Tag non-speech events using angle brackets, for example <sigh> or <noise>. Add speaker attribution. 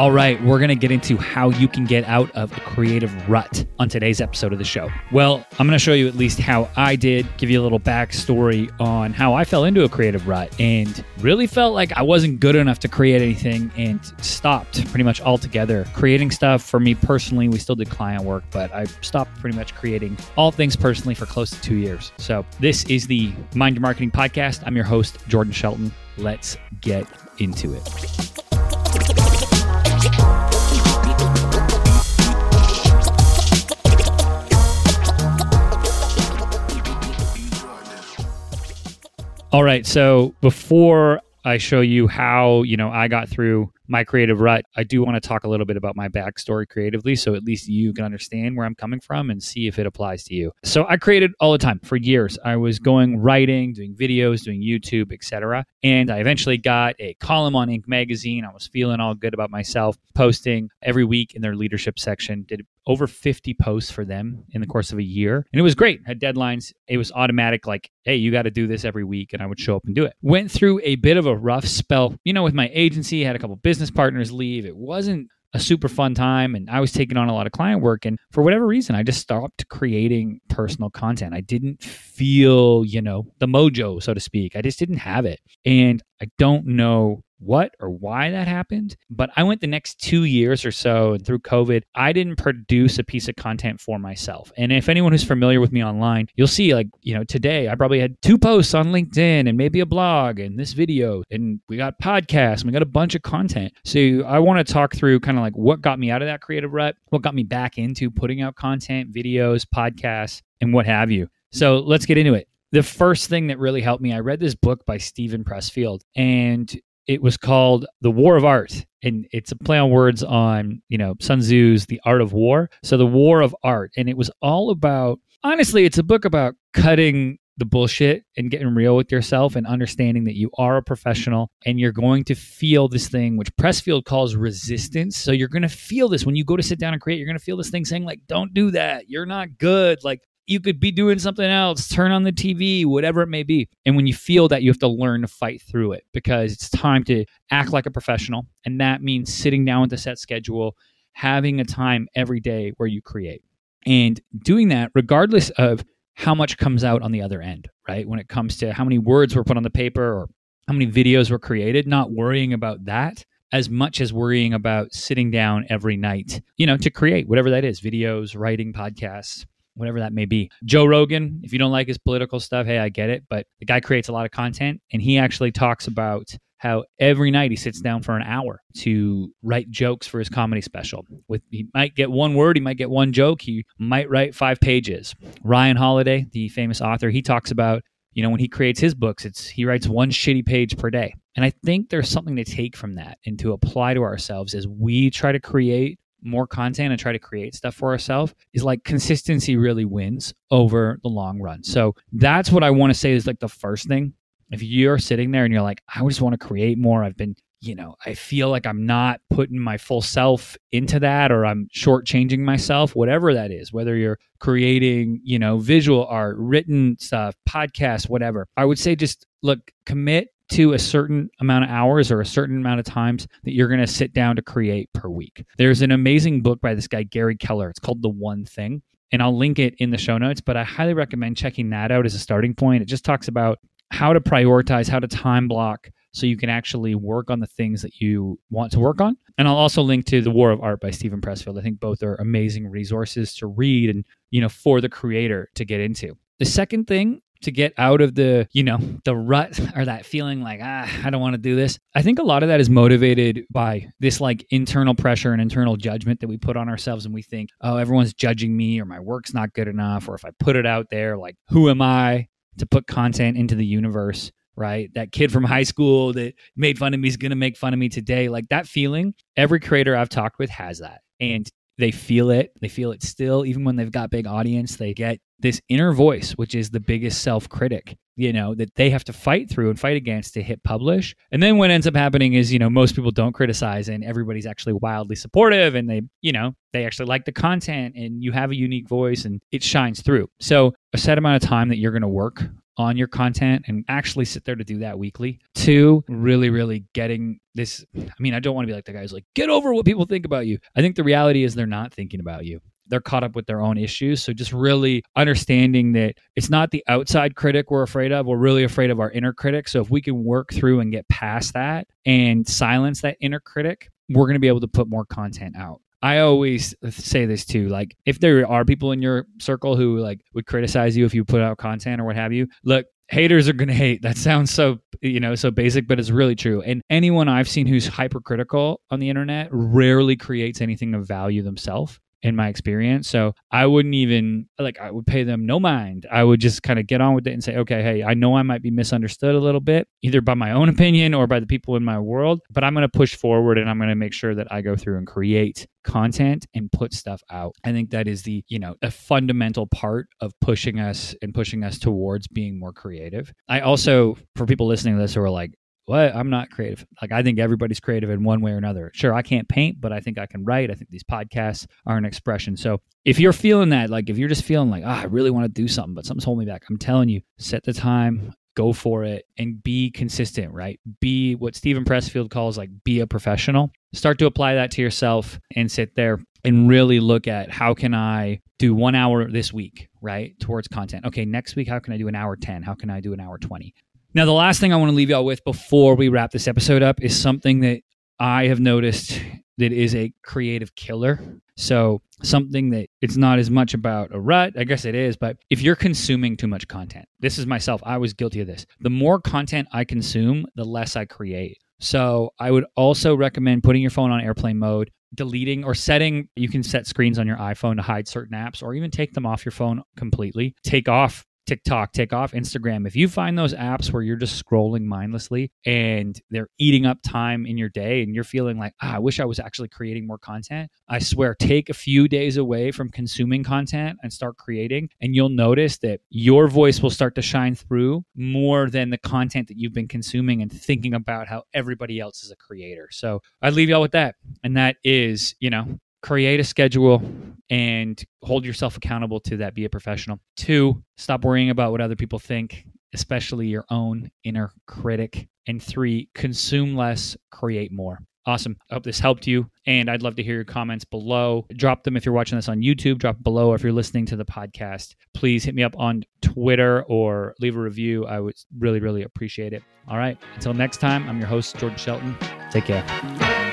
Speaker 1: All right, we're going to get into how you can get out of a creative rut on today's episode of the show. Well, I'm going to show you at least how I did, give you a little backstory on how I fell into a creative rut and really felt like I wasn't good enough to create anything and stopped pretty much altogether creating stuff. For me personally, we still did client work, but I stopped pretty much creating all things personally for close to two years. So, this is the Mind Your Marketing Podcast. I'm your host, Jordan Shelton. Let's get into it. All right. So before I show you how, you know, I got through my creative rut, I do want to talk a little bit about my backstory creatively so at least you can understand where I'm coming from and see if it applies to you. So I created all the time for years. I was going writing, doing videos, doing YouTube, etc. And I eventually got a column on Inc magazine. I was feeling all good about myself, posting every week in their leadership section. Did over 50 posts for them in the course of a year. And it was great. Had deadlines. It was automatic like, hey, you got to do this every week and I would show up and do it. Went through a bit of a rough spell, you know, with my agency, had a couple business business partners leave. It wasn't a super fun time and I was taking on a lot of client work and for whatever reason I just stopped creating personal content. I didn't feel, you know, the mojo so to speak. I just didn't have it. And I don't know what or why that happened. But I went the next two years or so and through COVID, I didn't produce a piece of content for myself. And if anyone who's familiar with me online, you'll see like, you know, today I probably had two posts on LinkedIn and maybe a blog and this video and we got podcasts and we got a bunch of content. So I want to talk through kind of like what got me out of that creative rut, what got me back into putting out content, videos, podcasts, and what have you. So let's get into it the first thing that really helped me, I read this book by Steven Pressfield, and it was called The War of Art. And it's a play on words on, you know, Sun Tzu's The Art of War. So The War of Art. And it was all about, honestly, it's a book about cutting the bullshit and getting real with yourself and understanding that you are a professional and you're going to feel this thing which Pressfield calls resistance. So you're going to feel this when you go to sit down and create. You're going to feel this thing saying like don't do that. You're not good. Like you could be doing something else, turn on the TV, whatever it may be. And when you feel that, you have to learn to fight through it because it's time to act like a professional. And that means sitting down with a set schedule, having a time every day where you create. And doing that, regardless of how much comes out on the other end, right? When it comes to how many words were put on the paper or how many videos were created, not worrying about that as much as worrying about sitting down every night, you know, to create whatever that is videos, writing, podcasts, whatever that may be. Joe Rogan, if you don't like his political stuff, hey, I get it, but the guy creates a lot of content and he actually talks about how every night he sits down for an hour to write jokes for his comedy special. With he might get one word, he might get one joke, he might write 5 pages. Ryan Holiday, the famous author, he talks about you know when he creates his books it's he writes one shitty page per day and i think there's something to take from that and to apply to ourselves as we try to create more content and try to create stuff for ourselves is like consistency really wins over the long run. So that's what I want to say is like the first thing. If you're sitting there and you're like, I just want to create more, I've been, you know, I feel like I'm not putting my full self into that or I'm shortchanging myself, whatever that is, whether you're creating, you know, visual art, written stuff, podcasts, whatever. I would say just look, commit to a certain amount of hours or a certain amount of times that you're going to sit down to create per week. There's an amazing book by this guy, Gary Keller. It's called The One Thing. And I'll link it in the show notes, but I highly recommend checking that out as a starting point. It just talks about how to prioritize, how to time block so you can actually work on the things that you want to work on. And I'll also link to The War of Art by Steven Pressfield. I think both are amazing resources to read and, you know, for the creator to get into. The second thing to get out of the, you know, the rut <laughs> or that feeling like, ah, I don't want to do this. I think a lot of that is motivated by this like internal pressure and internal judgment that we put on ourselves and we think, oh, everyone's judging me or my work's not good enough. Or if I put it out there, like, who am I to put content into the universe? Right. That kid from high school that made fun of me is going to make fun of me today. Like that feeling, every creator I've talked with has that. And they feel it. They feel it still, even when they've got big audience. They get this inner voice, which is the biggest self critic, you know, that they have to fight through and fight against to hit publish. And then what ends up happening is, you know, most people don't criticize and everybody's actually wildly supportive and they, you know, they actually like the content and you have a unique voice and it shines through. So, a set amount of time that you're going to work on your content and actually sit there to do that weekly. Two, really, really getting this. I mean, I don't want to be like the guys like, get over what people think about you. I think the reality is they're not thinking about you they're caught up with their own issues. So just really understanding that it's not the outside critic we're afraid of. We're really afraid of our inner critic. So if we can work through and get past that and silence that inner critic, we're going to be able to put more content out. I always say this too. Like, if there are people in your circle who like would criticize you if you put out content or what have you, look, haters are going to hate. That sounds so, you know, so basic, but it's really true. And anyone I've seen who's hypercritical on the internet rarely creates anything of value themselves in my experience. So I wouldn't even like I would pay them no mind. I would just kind of get on with it and say, okay, hey, I know I might be misunderstood a little bit, either by my own opinion or by the people in my world, but I'm going to push forward and I'm going to make sure that I go through and create content and put stuff out. I think that is the, you know, a fundamental part of pushing us and pushing us towards being more creative. I also for people listening to this who are like, what? I'm not creative. Like i think everybody's creative in one way or another. Sure i can't paint but i think i can write. I think these podcasts are an expression. So if you're feeling that like if you're just feeling like oh, i really want to do something but something's holding me back i'm telling you set the time go for it and be consistent right? Be what Steven Pressfield calls like be a professional. Start to apply that to yourself and sit there and really look at how can i do one hour this week right towards content? Okay next week how can i do an hour 10 how can i do an hour 20 now, the last thing I want to leave y'all with before we wrap this episode up is something that I have noticed that is a creative killer. So, something that it's not as much about a rut, I guess it is, but if you're consuming too much content, this is myself, I was guilty of this. The more content I consume, the less I create. So, I would also recommend putting your phone on airplane mode, deleting or setting, you can set screens on your iPhone to hide certain apps or even take them off your phone completely. Take off TikTok, take off Instagram. If you find those apps where you're just scrolling mindlessly and they're eating up time in your day and you're feeling like, ah, I wish I was actually creating more content, I swear, take a few days away from consuming content and start creating. And you'll notice that your voice will start to shine through more than the content that you've been consuming and thinking about how everybody else is a creator. So I'd leave y'all with that. And that is, you know, create a schedule and hold yourself accountable to that. Be a professional. Two, stop worrying about what other people think, especially your own inner critic. And three, consume less, create more. Awesome. I hope this helped you. And I'd love to hear your comments below. Drop them if you're watching this on YouTube. Drop below if you're listening to the podcast. Please hit me up on Twitter or leave a review. I would really, really appreciate it. All right. Until next time, I'm your host, Jordan Shelton. Take care.